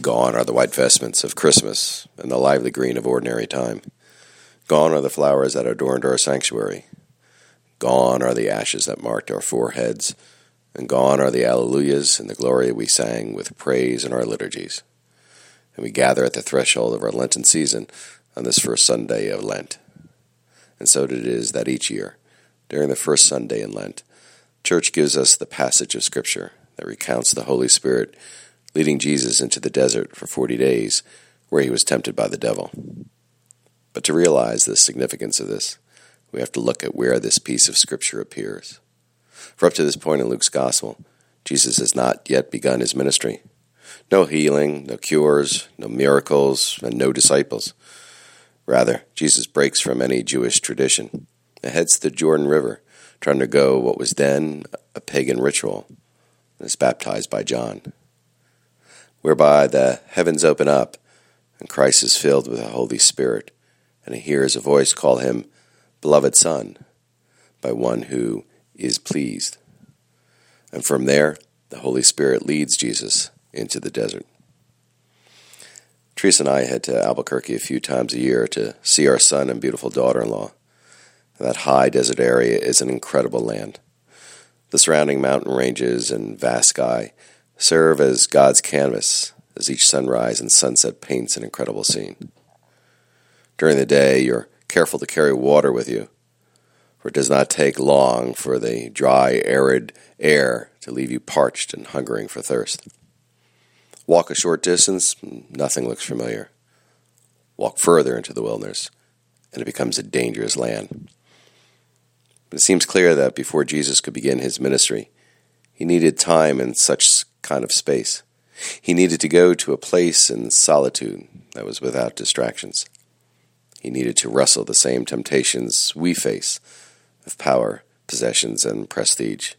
Gone are the white vestments of Christmas and the lively green of ordinary time. Gone are the flowers that adorned our sanctuary. Gone are the ashes that marked our foreheads, and gone are the alleluias and the glory we sang with praise in our liturgies. And we gather at the threshold of our Lenten season on this first Sunday of Lent. And so it is that each year, during the first Sunday in Lent, Church gives us the passage of Scripture that recounts the Holy Spirit leading Jesus into the desert for forty days, where he was tempted by the devil. But to realize the significance of this, we have to look at where this piece of Scripture appears. For up to this point in Luke's Gospel, Jesus has not yet begun his ministry. No healing, no cures, no miracles, and no disciples. Rather, Jesus breaks from any Jewish tradition and heads to the Jordan River trying to undergo what was then a pagan ritual and is baptized by John, whereby the heavens open up and Christ is filled with the Holy Spirit, and he hears a voice call him Beloved Son by one who is pleased. And from there, the Holy Spirit leads Jesus into the desert. Teresa and I head to Albuquerque a few times a year to see our son and beautiful daughter in law. That high desert area is an incredible land. The surrounding mountain ranges and vast sky serve as God's canvas as each sunrise and sunset paints an incredible scene. During the day, you're careful to carry water with you, for it does not take long for the dry, arid air to leave you parched and hungering for thirst. Walk a short distance, nothing looks familiar. Walk further into the wilderness, and it becomes a dangerous land. But it seems clear that before Jesus could begin his ministry, he needed time in such kind of space. He needed to go to a place in solitude that was without distractions. He needed to wrestle the same temptations we face of power, possessions, and prestige.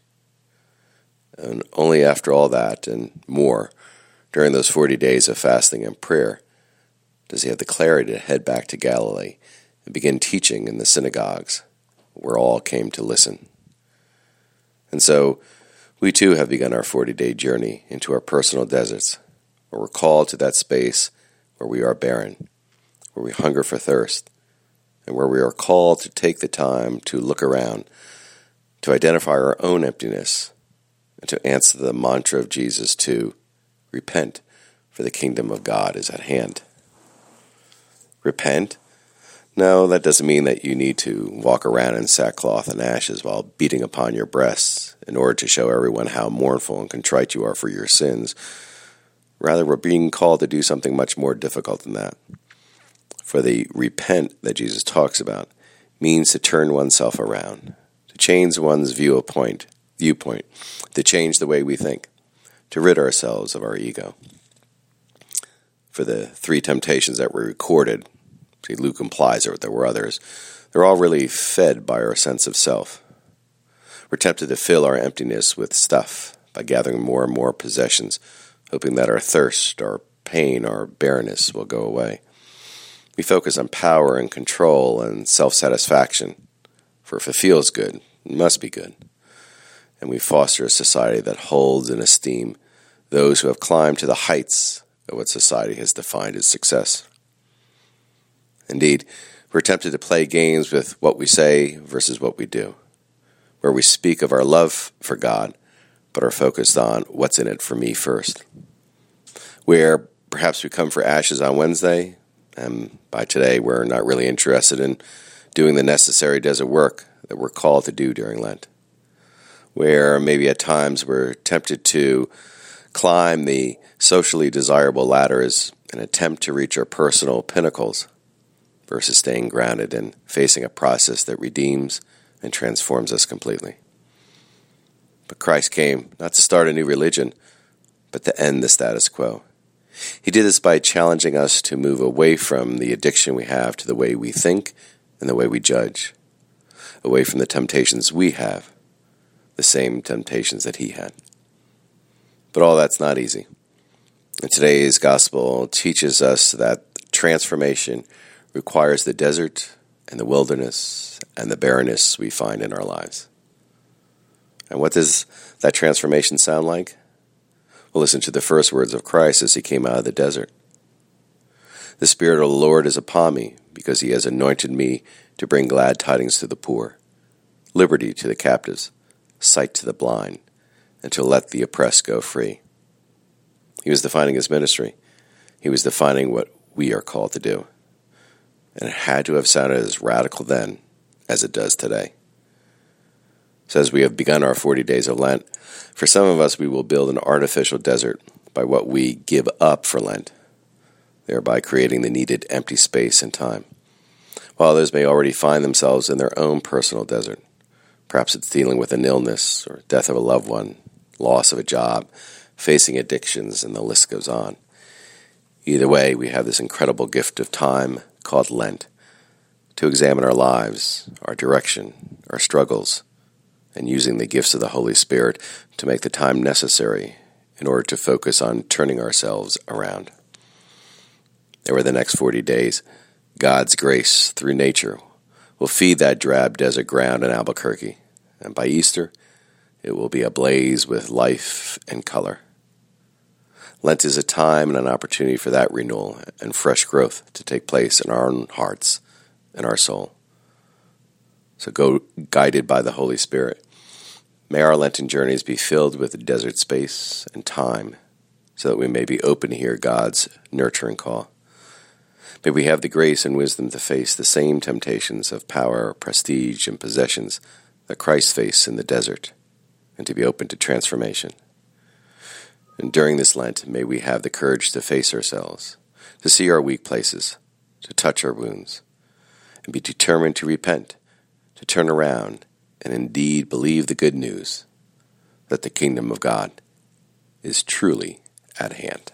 And only after all that and more, during those 40 days of fasting and prayer, does he have the clarity to head back to Galilee and begin teaching in the synagogues where all came to listen. And so, we too have begun our 40 day journey into our personal deserts, where we're called to that space where we are barren, where we hunger for thirst, and where we are called to take the time to look around, to identify our own emptiness, and to answer the mantra of Jesus to repent, for the kingdom of God is at hand. Repent no, that doesn't mean that you need to walk around in sackcloth and ashes while beating upon your breasts in order to show everyone how mournful and contrite you are for your sins. Rather, we're being called to do something much more difficult than that. For the repent that Jesus talks about means to turn oneself around, to change one's viewpoint, viewpoint, to change the way we think, to rid ourselves of our ego. For the three temptations that were recorded See, Luke implies that there were others. They're all really fed by our sense of self. We're tempted to fill our emptiness with stuff by gathering more and more possessions, hoping that our thirst, our pain, our barrenness will go away. We focus on power and control and self satisfaction, for if it feels good, it must be good. And we foster a society that holds in esteem those who have climbed to the heights of what society has defined as success. Indeed, we're tempted to play games with what we say versus what we do, where we speak of our love for God, but are focused on what's in it for me first. Where perhaps we come for ashes on Wednesday, and by today we're not really interested in doing the necessary desert work that we're called to do during Lent. Where maybe at times we're tempted to climb the socially desirable ladders in an attempt to reach our personal pinnacles versus staying grounded and facing a process that redeems and transforms us completely. But Christ came not to start a new religion, but to end the status quo. He did this by challenging us to move away from the addiction we have to the way we think and the way we judge, away from the temptations we have, the same temptations that he had. But all that's not easy. And today's gospel teaches us that transformation requires the desert and the wilderness and the barrenness we find in our lives. And what does that transformation sound like? We'll listen to the first words of Christ as he came out of the desert. The Spirit of the Lord is upon me, because he has anointed me to bring glad tidings to the poor, liberty to the captives, sight to the blind, and to let the oppressed go free. He was defining his ministry. He was defining what we are called to do. And it had to have sounded as radical then as it does today. So, as we have begun our 40 days of Lent, for some of us, we will build an artificial desert by what we give up for Lent, thereby creating the needed empty space and time. While others may already find themselves in their own personal desert. Perhaps it's dealing with an illness or death of a loved one, loss of a job, facing addictions, and the list goes on. Either way, we have this incredible gift of time called Lent to examine our lives, our direction, our struggles, and using the gifts of the Holy Spirit to make the time necessary in order to focus on turning ourselves around. Over the next 40 days, God's grace through nature will feed that drab desert ground in Albuquerque, and by Easter, it will be ablaze with life and color. Lent is a time and an opportunity for that renewal and fresh growth to take place in our own hearts and our soul. So go guided by the Holy Spirit. May our Lenten journeys be filled with desert space and time so that we may be open to hear God's nurturing call. May we have the grace and wisdom to face the same temptations of power, prestige, and possessions that Christ faced in the desert, and to be open to transformation. And during this Lent, may we have the courage to face ourselves, to see our weak places, to touch our wounds, and be determined to repent, to turn around, and indeed believe the good news that the kingdom of God is truly at hand.